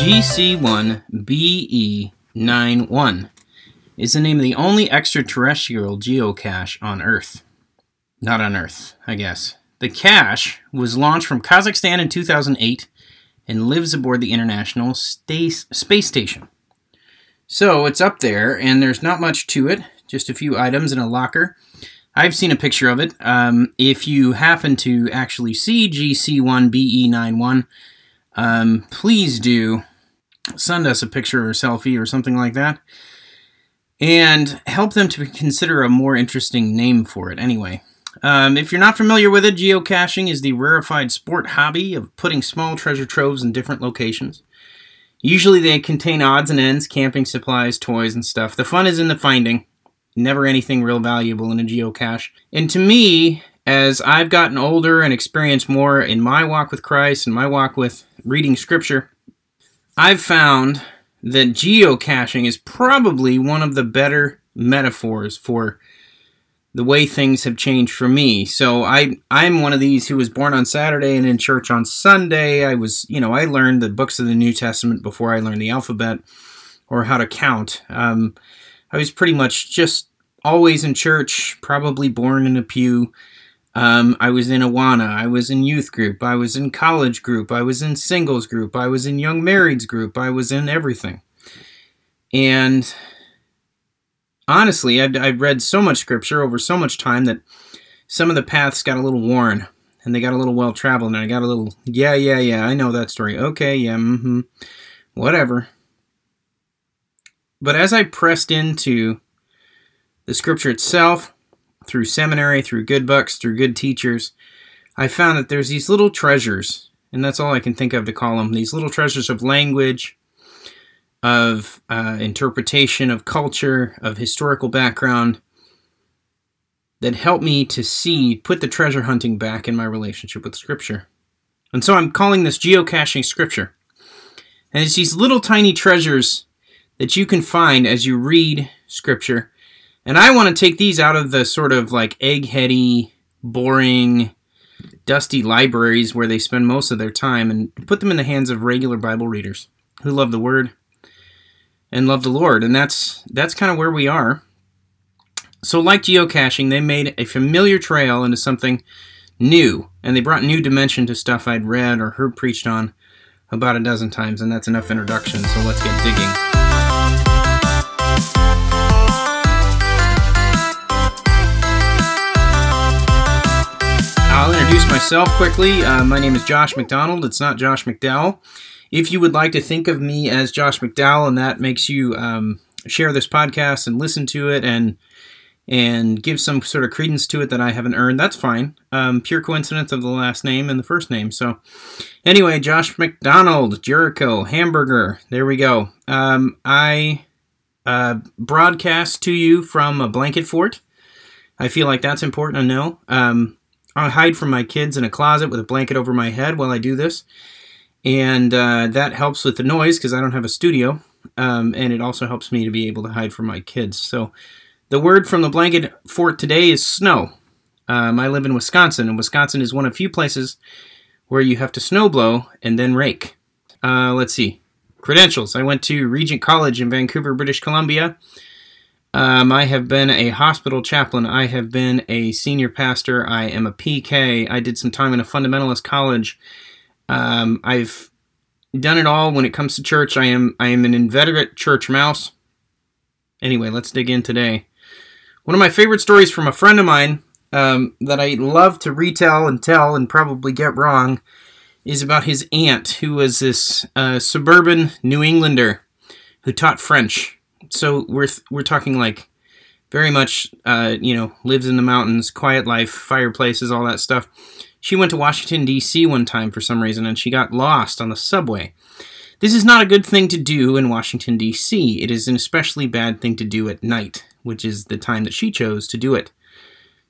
GC1BE91 is the name of the only extraterrestrial geocache on Earth. Not on Earth, I guess. The cache was launched from Kazakhstan in 2008 and lives aboard the International Space Station. So it's up there, and there's not much to it, just a few items in a locker. I've seen a picture of it. Um, if you happen to actually see GC1BE91, um, please do send us a picture or selfie or something like that. And help them to consider a more interesting name for it anyway. Um, if you're not familiar with it, geocaching is the rarefied sport hobby of putting small treasure troves in different locations. Usually they contain odds and ends, camping supplies, toys, and stuff. The fun is in the finding never anything real valuable in a geocache. And to me, as I've gotten older and experienced more in my walk with Christ and my walk with reading scripture, I've found that geocaching is probably one of the better metaphors for the way things have changed for me. So I I'm one of these who was born on Saturday and in church on Sunday. I was, you know, I learned the books of the New Testament before I learned the alphabet or how to count. Um, I was pretty much just always in church, probably born in a pew. Um, I was in Awana. I was in youth group. I was in college group. I was in singles group. I was in young marrieds group. I was in everything. And honestly, I've, I'd read so much scripture over so much time that some of the paths got a little worn and they got a little well traveled. And I got a little, yeah, yeah, yeah, I know that story. Okay, yeah, mm-hmm, whatever. But as I pressed into the scripture itself, through seminary, through good books, through good teachers, I found that there's these little treasures, and that's all I can think of to call them these little treasures of language, of uh, interpretation, of culture, of historical background that help me to see, put the treasure hunting back in my relationship with Scripture. And so I'm calling this geocaching Scripture. And it's these little tiny treasures that you can find as you read Scripture and I want to take these out of the sort of like eggheady, boring, dusty libraries where they spend most of their time and put them in the hands of regular Bible readers who love the Word and love the Lord. And that's that's kind of where we are. So, like geocaching, they made a familiar trail into something new, and they brought new dimension to stuff I'd read or heard preached on about a dozen times, and that's enough introduction. So let's get digging. I'll introduce myself quickly. Uh, my name is Josh McDonald. It's not Josh McDowell. If you would like to think of me as Josh McDowell, and that makes you um, share this podcast and listen to it and and give some sort of credence to it that I haven't earned, that's fine. Um, pure coincidence of the last name and the first name. So, anyway, Josh McDonald, Jericho, Hamburger. There we go. Um, I uh, broadcast to you from a blanket fort. I feel like that's important to know. Um, I hide from my kids in a closet with a blanket over my head while I do this. And uh, that helps with the noise because I don't have a studio. Um, and it also helps me to be able to hide from my kids. So the word from the blanket fort today is snow. Um, I live in Wisconsin, and Wisconsin is one of few places where you have to snow blow and then rake. Uh, let's see. Credentials. I went to Regent College in Vancouver, British Columbia. Um, I have been a hospital chaplain. I have been a senior pastor. I am a PK. I did some time in a fundamentalist college. Um, I've done it all when it comes to church. I am I am an inveterate church mouse. Anyway, let's dig in today. One of my favorite stories from a friend of mine um, that I love to retell and tell and probably get wrong is about his aunt, who was this uh, suburban New Englander who taught French so we're we're talking like very much uh, you know lives in the mountains, quiet life, fireplaces, all that stuff. She went to Washington D.C. one time for some reason, and she got lost on the subway. This is not a good thing to do in Washington D.C. It is an especially bad thing to do at night, which is the time that she chose to do it.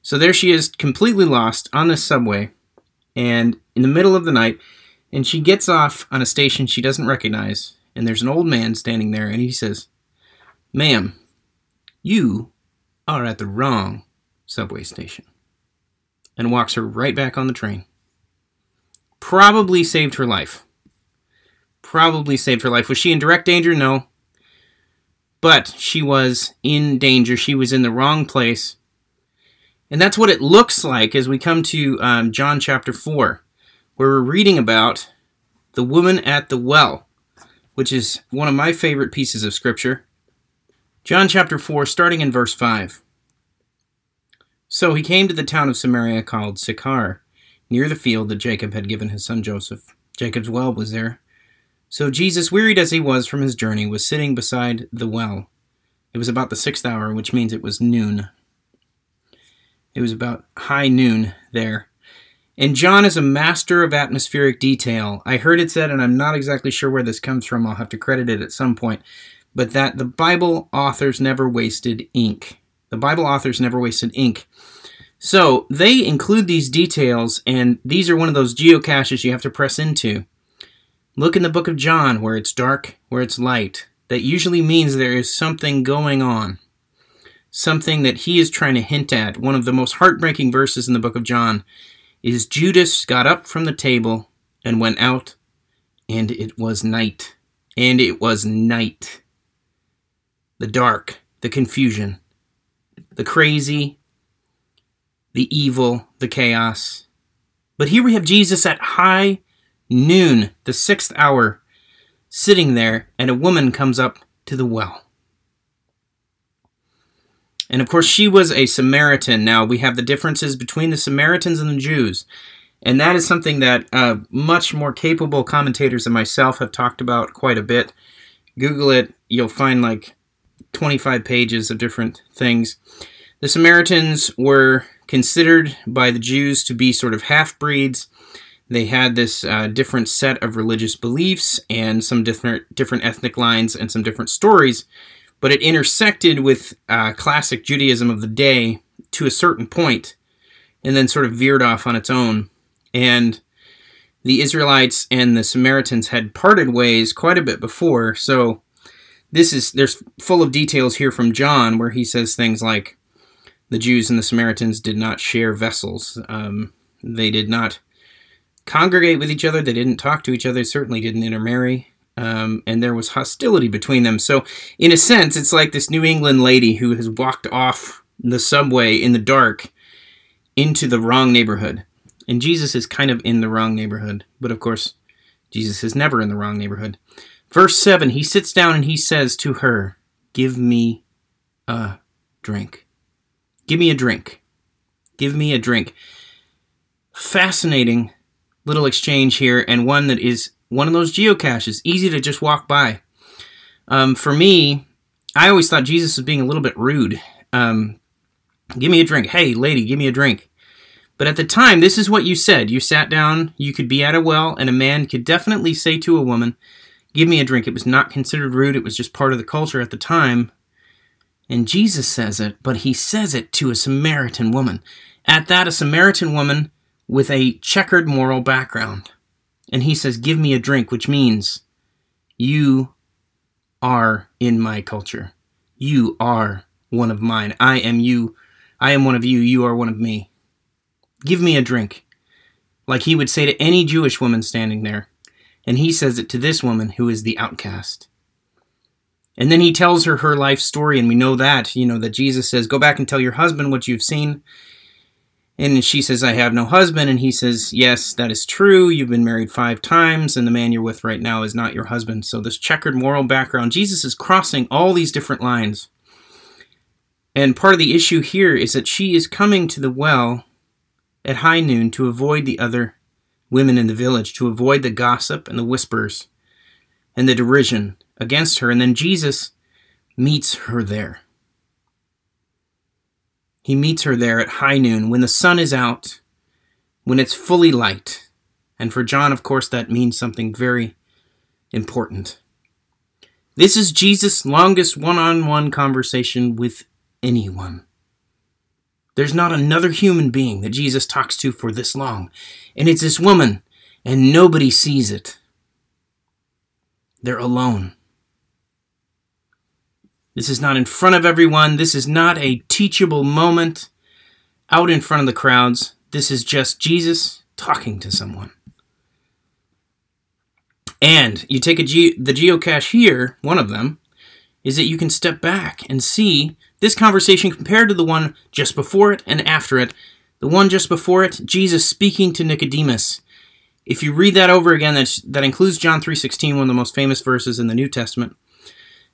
So there she is, completely lost on this subway, and in the middle of the night, and she gets off on a station she doesn't recognize, and there's an old man standing there, and he says, Ma'am, you are at the wrong subway station. And walks her right back on the train. Probably saved her life. probably saved her life. Was she in direct danger? No. But she was in danger. She was in the wrong place. And that's what it looks like as we come to um, John chapter 4, where we're reading about the woman at the well, which is one of my favorite pieces of scripture. John chapter 4, starting in verse 5. So he came to the town of Samaria called Sychar, near the field that Jacob had given his son Joseph. Jacob's well was there. So Jesus, wearied as he was from his journey, was sitting beside the well. It was about the sixth hour, which means it was noon. It was about high noon there. And John is a master of atmospheric detail. I heard it said, and I'm not exactly sure where this comes from, I'll have to credit it at some point, but that the Bible authors never wasted ink. The Bible authors never wasted ink. So they include these details, and these are one of those geocaches you have to press into. Look in the book of John where it's dark, where it's light. That usually means there is something going on, something that he is trying to hint at. One of the most heartbreaking verses in the book of John is Judas got up from the table and went out, and it was night. And it was night. The dark, the confusion, the crazy, the evil, the chaos. But here we have Jesus at high noon, the sixth hour, sitting there, and a woman comes up to the well. And of course, she was a Samaritan. Now, we have the differences between the Samaritans and the Jews. And that is something that uh, much more capable commentators than myself have talked about quite a bit. Google it, you'll find like 25 pages of different things. The Samaritans were considered by the Jews to be sort of half breeds. They had this uh, different set of religious beliefs and some different different ethnic lines and some different stories but it intersected with uh, classic Judaism of the day to a certain point, and then sort of veered off on its own. And the Israelites and the Samaritans had parted ways quite a bit before, so this is there's full of details here from John where he says things like the Jews and the Samaritans did not share vessels. Um, they did not congregate with each other. They didn't talk to each other. Certainly didn't intermarry um, and there was hostility between them. So, in a sense, it's like this New England lady who has walked off the subway in the dark into the wrong neighborhood. And Jesus is kind of in the wrong neighborhood. But of course, Jesus is never in the wrong neighborhood. Verse 7 He sits down and he says to her, Give me a drink. Give me a drink. Give me a drink. Fascinating little exchange here, and one that is one of those geocaches, easy to just walk by. Um, for me, I always thought Jesus was being a little bit rude. Um, give me a drink. Hey, lady, give me a drink. But at the time, this is what you said. You sat down, you could be at a well, and a man could definitely say to a woman, Give me a drink. It was not considered rude, it was just part of the culture at the time. And Jesus says it, but he says it to a Samaritan woman. At that, a Samaritan woman with a checkered moral background and he says, Give me a drink, which means you are in my culture. You are one of mine. I am you. I am one of you. You are one of me. Give me a drink. Like he would say to any Jewish woman standing there. And he says it to this woman who is the outcast. And then he tells her her life story, and we know that, you know, that Jesus says, Go back and tell your husband what you've seen. And she says, I have no husband. And he says, Yes, that is true. You've been married five times, and the man you're with right now is not your husband. So, this checkered moral background, Jesus is crossing all these different lines. And part of the issue here is that she is coming to the well at high noon to avoid the other women in the village, to avoid the gossip and the whispers and the derision against her. And then Jesus meets her there. He meets her there at high noon when the sun is out, when it's fully light. And for John, of course, that means something very important. This is Jesus' longest one on one conversation with anyone. There's not another human being that Jesus talks to for this long. And it's this woman, and nobody sees it. They're alone. This is not in front of everyone. This is not a teachable moment out in front of the crowds. This is just Jesus talking to someone. And you take a ge- the geocache here, one of them, is that you can step back and see this conversation compared to the one just before it and after it. The one just before it, Jesus speaking to Nicodemus. If you read that over again, that, that includes John 3.16, one of the most famous verses in the New Testament.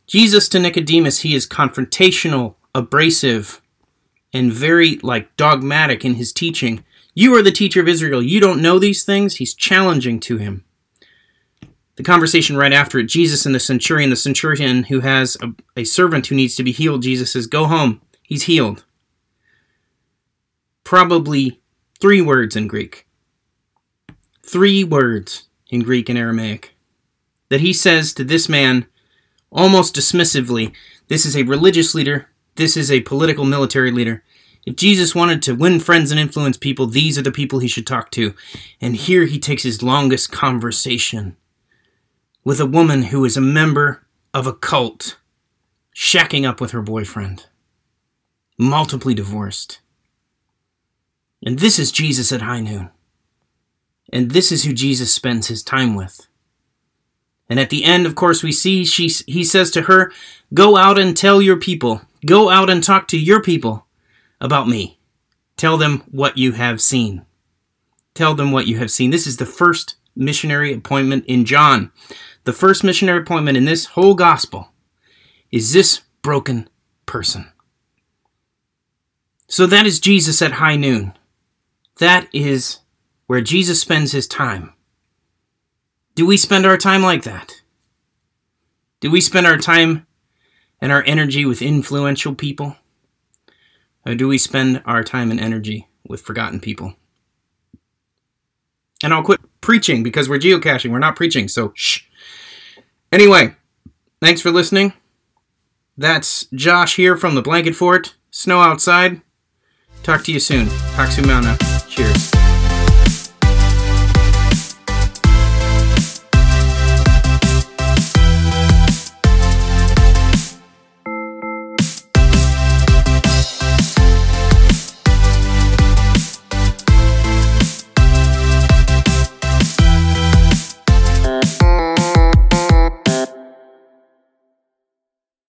Jesus to Nicodemus, he is confrontational, abrasive, and very like dogmatic in his teaching. You are the teacher of Israel. You don't know these things. He's challenging to him. The conversation right after it, Jesus and the centurion, the centurion who has a, a servant who needs to be healed, Jesus says, Go home. He's healed. Probably three words in Greek. Three words in Greek and Aramaic. That he says to this man, almost dismissively, This is a religious leader. This is a political military leader. If Jesus wanted to win friends and influence people, these are the people he should talk to. And here he takes his longest conversation with a woman who is a member of a cult, shacking up with her boyfriend, multiply divorced. And this is Jesus at high noon. And this is who Jesus spends his time with. And at the end, of course, we see she, he says to her, Go out and tell your people, go out and talk to your people about me. Tell them what you have seen. Tell them what you have seen. This is the first missionary appointment in John the first missionary appointment in this whole gospel is this broken person. So that is Jesus at high noon. That is where Jesus spends his time. Do we spend our time like that? Do we spend our time and our energy with influential people? Or do we spend our time and energy with forgotten people? And I'll quit preaching because we're geocaching. We're not preaching, so shh. Anyway, thanks for listening. That's Josh here from the Blanket Fort. Snow outside. Talk to you soon. Taksumana. Cheers.